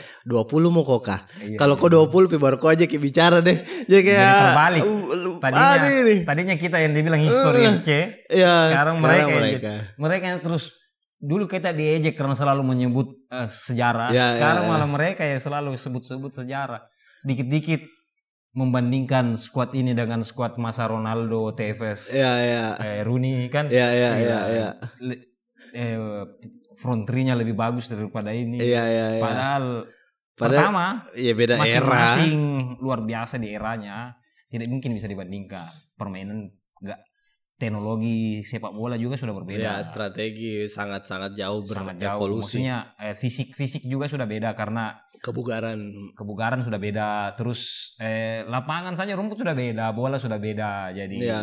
mau kok kah? Iya, kalau kau 20 pi baru kau aja ki bicara deh. Jadi kayak Jadi terbalik. uh, tadinya ada ini. tadinya kita yang dibilang history Eh. FC ya sekarang, mereka, yang mereka. jadi- mereka yang terus dulu kita diejek karena selalu menyebut eh, sejarah. Ya, ya, sekarang ya. malah mereka yang selalu sebut-sebut sejarah. Sedikit-dikit membandingkan skuad ini dengan skuad masa Ronaldo, Tevez, ya ya. eh, Rooney kan? Ya ya ya Iya. ya Le- eh, front three-nya lebih bagus daripada ini. Ya ya ya. Padahal Padahal pertama ya beda era. masing-masing luar biasa di eranya tidak mungkin bisa dibandingkan permainan teknologi sepak bola juga sudah berbeda Ya strategi sangat-sangat jauh sangat jauh berevolusi. maksudnya eh, fisik fisik juga sudah beda karena Kebugaran. kebugaran sudah beda terus eh, lapangan saja rumput sudah beda bola sudah beda jadi Ya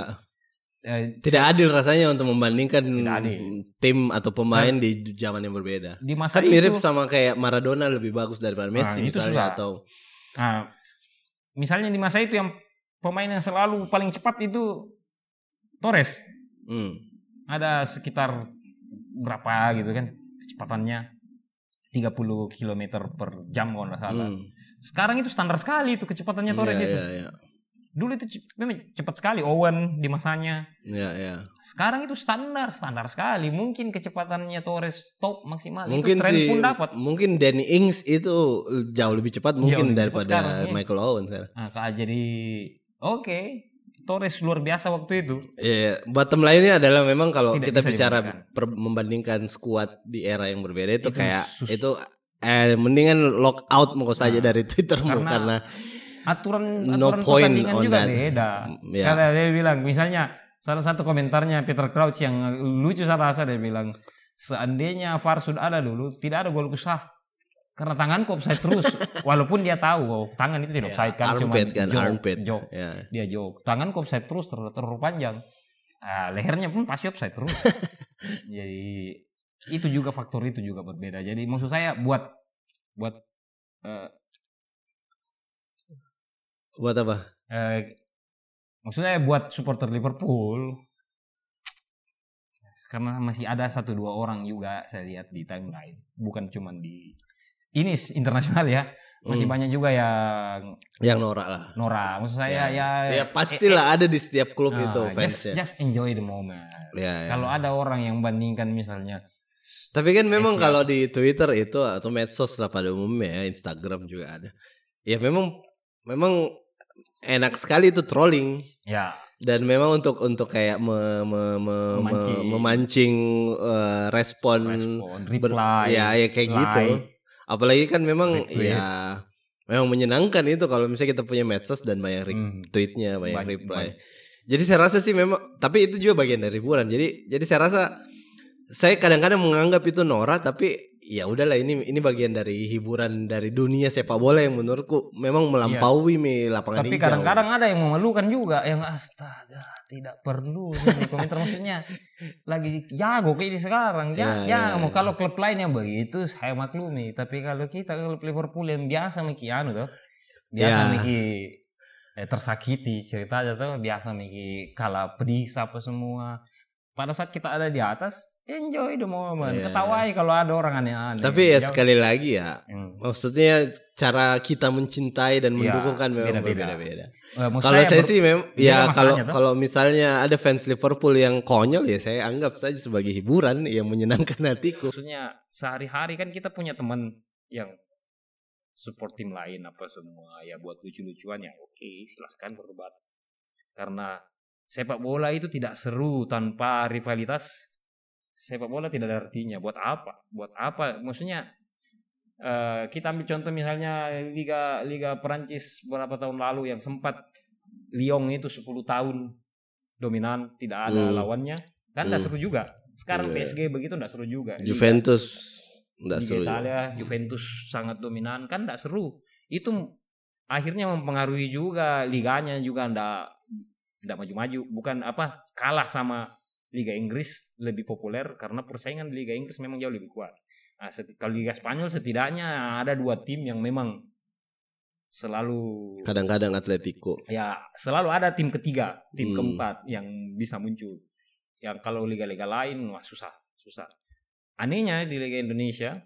eh, tidak adil rasanya untuk membandingkan adil. Nah. tim atau pemain di zaman yang berbeda. di masa Kan mirip itu sama kayak Maradona lebih bagus daripada Messi Nah, misalnya susah. atau nah, misalnya di masa itu yang pemain yang selalu paling cepat itu Torres hmm, ada sekitar berapa gitu kan kecepatannya 30 km per jam kalau nggak salah. hmm. Sekarang itu standar sekali itu kecepatannya Torres Iya, itu. iya, iya. Dulu itu memang cepat sekali Owen di masanya. Iya, iya. Sekarang itu standar, standar sekali. Mungkin kecepatannya Torres top maksimal. Mungkin itu tren si pun dapat. mungkin Danny Ings itu jauh lebih cepat mungkin lebih cepat daripada sekarang, iya. Michael Owen sekarang. Nah, jadi oke. Torres luar biasa waktu itu. Iya, bottom line-nya adalah memang kalau Tidak kita bicara per- membandingkan skuad di era yang berbeda itu, Itu kayak sus- itu eh mendingan lock out mau saja Nah, dari Twitter karena karena aturan No aturan point pertandingan juga that. beda. Ya. Karena dia bilang misalnya salah satu komentarnya Peter Crouch yang lucu saya rasa dia bilang seandainya VAR sudah ada dulu tidak ada gol sah karena tanganku offside terus walaupun dia tahu oh, tangan itu tidak offside kan cuma kan jog, armpit. jog. Ya. dia jog tangan offside terus ter terlalu panjang ah, lehernya pun pasti offside terus jadi itu juga faktor itu juga berbeda jadi maksud saya buat buat eh, Buat apa? eh, maksudnya buat supporter Liverpool karena masih ada satu dua orang juga saya lihat di timeline bukan cuman di ini internasional ya masih Hmm. banyak juga yang Yang norak lah. Nora maksud saya ya Ya pastilah ada di setiap klub eh, eh, itu ah, just, fansnya. just enjoy the moment Ya, ya. kalau ada orang yang bandingkan misalnya Tapi kan memang Asia. kalau di Twitter itu atau medsos lah pada umumnya ya, Instagram juga ada. Ya memang memang enak sekali itu trolling ya dan memang untuk untuk kayak me- me- me- me- Memancing. memancing eh, respon, respon ber- reply ya ya kayak gitu. Apalagi kan memang Retweet. ya memang menyenangkan itu kalau misalnya kita punya medsos dan banyak Hmm. tweetnya banyak, Banyak, reply. banyak. Jadi saya rasa sih memang tapi itu juga bagian dari hiburan. Jadi jadi saya rasa saya kadang-kadang menganggap itu norak tapi ya udahlah ini ini bagian dari hiburan dari dunia sepak bola yang menurutku memang melampaui mi lapangan Tapi hijau. kadang-kadang ada yang memalukan juga yang astaga tidak perlu komentar. Maksudnya lagi jago kayak ini sekarang. Ya, ya, ya, ya, kalau klub lain yang begitu saya maklumi. Tapi kalau kita klub Liverpool yang biasa Miki anu tuh biasa Ya. Miki eh, tersakiti cerita aja tuh biasa Miki kalah pedis apa semua. Pada saat kita ada di atas enjoy the moment Ya. ketawai kalau ada orang aneh-aneh Tapi ya Jauh- sekali lagi ya Hmm. maksudnya cara kita mencintai dan Ya, mendukung kan memang beda-beda. berbeda-beda. Eh, Kalau saya ber- sih memang beda ya kalau kalau misalnya ada fans Liverpool yang konyol ya saya anggap saja sebagai hiburan yang menyenangkan hatiku. maksudnya sehari-hari kan kita punya teman yang support tim lain apa semua ya buat lucu-lucuan ya oke silahkan berdebat karena sepak bola itu tidak seru tanpa rivalitas sepak bola tidak ada artinya buat apa buat apa maksudnya eh, kita ambil contoh misalnya liga liga Perancis beberapa tahun lalu yang sempat Lyon itu 10 tahun dominan tidak ada Hmm. lawannya kan tidak Hmm. seru juga sekarang Iya. PSG begitu tidak seru juga Juventus Liga seru. ya. Italia Juventus sangat dominan kan tidak seru itu akhirnya mempengaruhi juga liganya juga ndak ndak maju-maju bukan apa kalah sama Liga Inggris lebih populer karena persaingan di Liga Inggris memang jauh lebih kuat nah, kalau Liga Spanyol setidaknya ada dua tim yang memang selalu Kadang-kadang Atletico. ya selalu ada tim ketiga, tim Hmm. keempat yang bisa muncul. Yang kalau liga-liga lain wah susah, susah. Anehnya di Liga Indonesia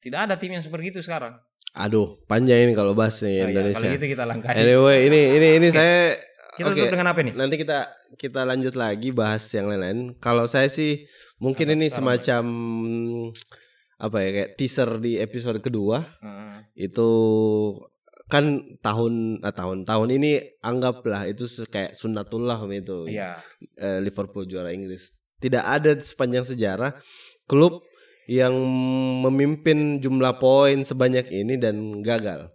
tidak ada tim yang seperti itu sekarang. Aduh, panjang ini kalau bahas nih Oh, Indonesia. kalau gitu kita langkahi. Anyway, ini ini ini saya kita oke. tutup dengan apa nih? nanti kita kita lanjut lagi bahas yang lain-lain. Kalau saya sih mungkin Apa ini semacam apa ya kayak teaser di episode kedua Heeh. itu kan tahun ah, tahun tahun ini anggaplah itu kayak sunnatullah itu Iya. eh, Liverpool juara Inggris. Tidak ada sepanjang sejarah klub yang memimpin jumlah poin sebanyak ini dan gagal.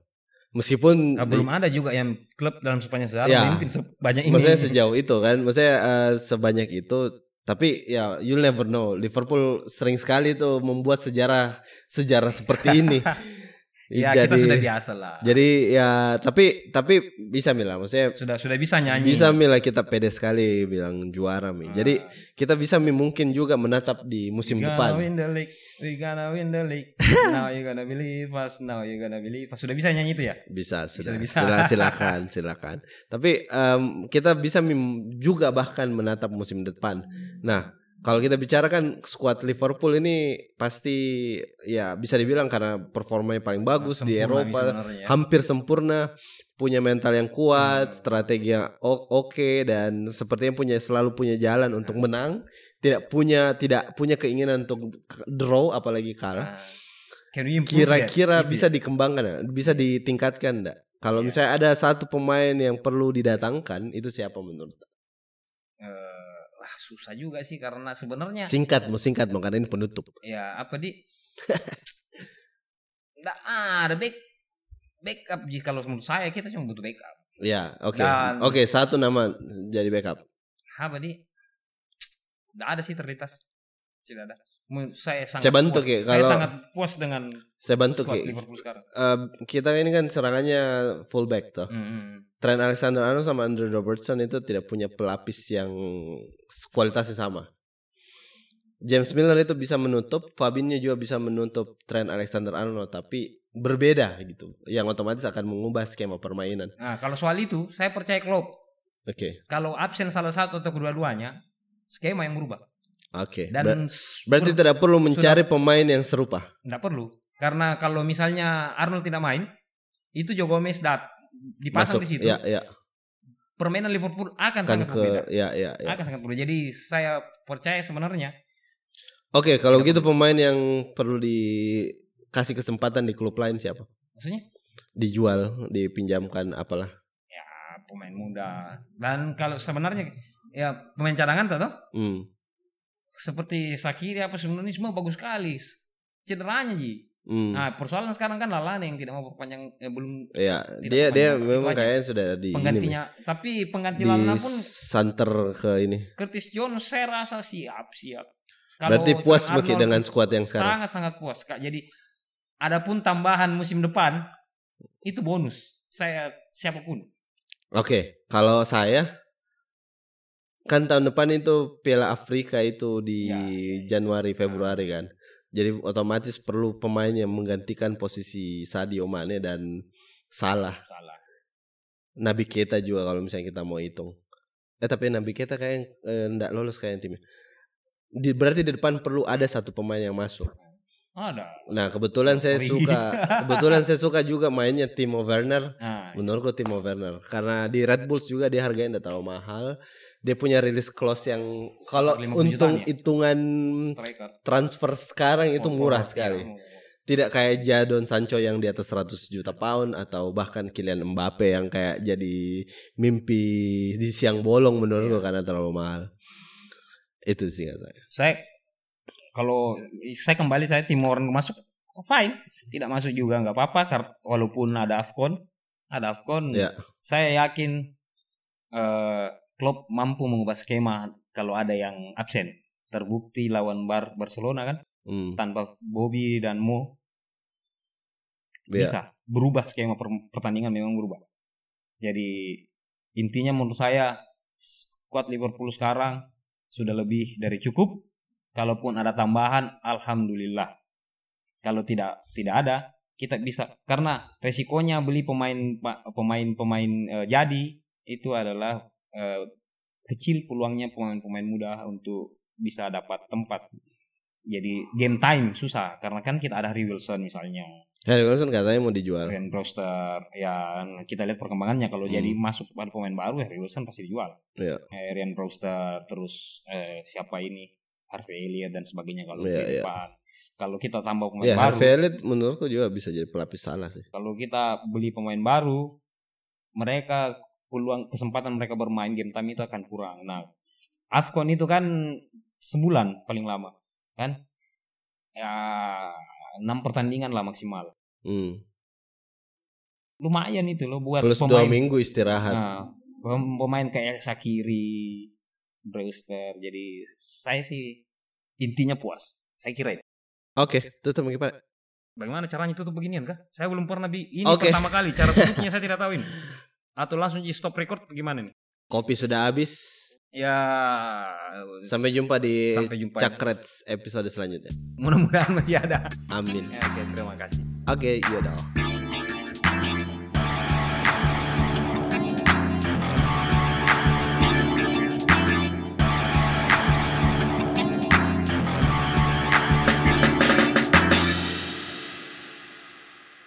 Meskipun Ah, di- belum ada juga yang klub dalam sepanjang sejarah Ya. memimpin sebanyak ini. maksudnya sejauh itu kan, maksudnya eh, sebanyak itu. Tapi ya you'll never know. Liverpool sering sekali tuh membuat sejarah sejarah seperti ini. ya kita sudah biasa lah. Jadi ya tapi tapi bisa Mila, maksudnya sudah sudah bisa nyanyi. bisa Mila kita pede sekali bilang juara Mi. Jadi Ah. kita bisa Mi mungkin juga menatap di musim We depan. gonna win the league. We gonna win the league. now you gonna believe us. Now you gonna believe us. Sudah bisa nyanyi itu ya? Bisa, sudah. bisa. Sila- silakan, silakan. Tapi em, kita bisa mim- juga bahkan menatap musim depan. Nah, kalau kita bicarakan skuad Liverpool ini pasti ya bisa dibilang karena performanya paling bagus di Sempurna Eropa, sebenarnya hampir sempurna, punya mental yang kuat, strategi yang oke dan sepertinya punya selalu punya jalan untuk menang, tidak punya tidak punya keinginan untuk draw apalagi kalah. Nah, improve Kira-kira bisa dikembangkan? Bisa ditingkatkan enggak? Kalau Iya. misalnya ada satu pemain yang perlu didatangkan, itu siapa menurut? Eh, wah, susah juga sih karena sebenarnya Singkat, mau singkat, mau karena ini penutup. ya apa di Nggak ada back backup Ji. kalau menurut saya kita cuma butuh backup. Ya, oke. Dan- Oke, satu nama jadi backup. Apa di? Nggak ada sih terlintas. Tidak ada. Saya sangat Saya bantu, puas. Ki, Saya kalau- sangat puas dengan Saya bantu Ki. Liverpool sekarang. Eh, kita ini kan serangannya fullback toh. Hmm, hmm. Trent Alexander-Arnold sama Andrew Robertson itu tidak punya pelapis yang kualitasnya sama. James Miller itu bisa menutup, Fabinho juga bisa menutup Trent Alexander-Arnold, tapi berbeda gitu. Yang otomatis akan mengubah skema permainan. Nah, kalau soal itu saya percaya Klopp. Oke, Kalau absen salah satu atau kedua-duanya, skema yang berubah. Oke. Dan Ber- berarti tidak perlu mencari pemain yang serupa. nggak perlu. Karena kalau misalnya Arnold tidak main, itu Joe Gomez dat dipasang Masuk. di situ. Ya, ya. Permainan Liverpool akan Kan sangat ke berbeda. ya, ya, ya. Akan sangat berbeda. Jadi saya percaya sebenarnya Oke, kalau Tidak gitu pemain yang perlu dikasih kesempatan di klub lain siapa? maksudnya Dijual, dipinjamkan apalah. ya pemain muda. Dan kalau sebenarnya ya pemain cadangan tuh, Hmm. Seperti Sakiri apa sebenarnya semua bagus sekali. Cederanya Ji. Hmm. Nah, persoalan sekarang kan Lalane yang tidak mau perpanjang eh, belum Iya, Tidak dia dia panjang, memang kayaknya sudah di penggantinya. Tapi ini, pengganti di Lalana pun santer ke ini. Curtis Jones saya rasa siap, siap. Berarti puas mungkin dengan squad yang sekarang. sangat sangat puas kak. Jadi adapun tambahan musim depan itu bonus. Saya siapa pun. Oke, kalau saya kan tahun depan itu Piala Afrika itu di Ya. Januari Februari kan. Jadi otomatis perlu pemain yang menggantikan posisi Sadio Mane dan Salah. Salah. Nabi Keita juga kalau misalnya kita mau hitung. Eh tapi Nabi Keita kayak eh, enggak lolos kayak timnya. Di, berarti di depan perlu ada satu pemain yang masuk. Ada. Nah kebetulan saya suka, kebetulan saya suka juga mainnya Timo Werner. Nah, Menurutku Timo Werner karena di Red Bulls juga dia harganya tidak terlalu mahal. Dia punya release clause yang kalau 50 untung ya? hitungan striker. transfer sekarang itu murah sekali. iya. Tidak kayak Jadon Sancho yang di atas 100 juta pound atau bahkan Kylian Mbappe yang kayak jadi mimpi di siang bolong menurutku Iya. karena terlalu mahal. Itu sih saya. Saya kalau saya kembali saya Timor masuk fine, tidak masuk juga nggak apa-apa walaupun ada Afcon, ada Afcon. Ya. Saya yakin eh klub mampu mengubah skema kalau ada yang absen. Terbukti lawan Bar Barcelona kan Hmm, tanpa Bobby dan Mo iya. bisa berubah skema per- pertandingan memang berubah. Jadi intinya menurut saya squad Liverpool sekarang sudah lebih dari cukup. Kalaupun ada tambahan, alhamdulillah. Kalau tidak tidak ada, kita bisa karena resikonya beli pemain pemain pemain eh, jadi itu adalah eh, kecil peluangnya pemain-pemain muda untuk bisa dapat tempat. Jadi game time susah karena kan kita ada Harry Wilson misalnya. Harry Wilson katanya mau dijual. Ryan Brewster ya kita lihat perkembangannya kalau Hmm. jadi masuk pada pemain baru Harry Wilson pasti dijual Iya. eh, Ryan Brewster terus eh, siapa ini Harvey Elliott dan sebagainya kalau Iya, di iya. depan kalau kita tambah pemain Ya, baru Harvey Elliott menurutku juga bisa jadi pelapis salah sih. kalau kita beli pemain baru mereka peluang kesempatan mereka bermain game time itu akan kurang nah Afcon itu kan sebulan paling lama kan ya enam pertandingan lah maksimal Hmm. lumayan itu loh buat Plus pemain dua minggu istirahat. Nah, pem- pemain kayak Shakiri, Brewster. Jadi saya sih intinya puas. Saya kira itu. Oke, tutup gimana? Bagaimana caranya tutup beginian kah? Saya belum pernah bi. Ini Oke. pertama kali cara tutupnya saya tidak tahu ini. Atau langsung di stop record gimana nih? Kopi sudah habis. Ya Sampai jumpa di Sampai jumpa. Cakrets episode selanjutnya. mudah-mudahan masih ada. Amin. Ya, Oke, terima kasih. Oke, yaudah.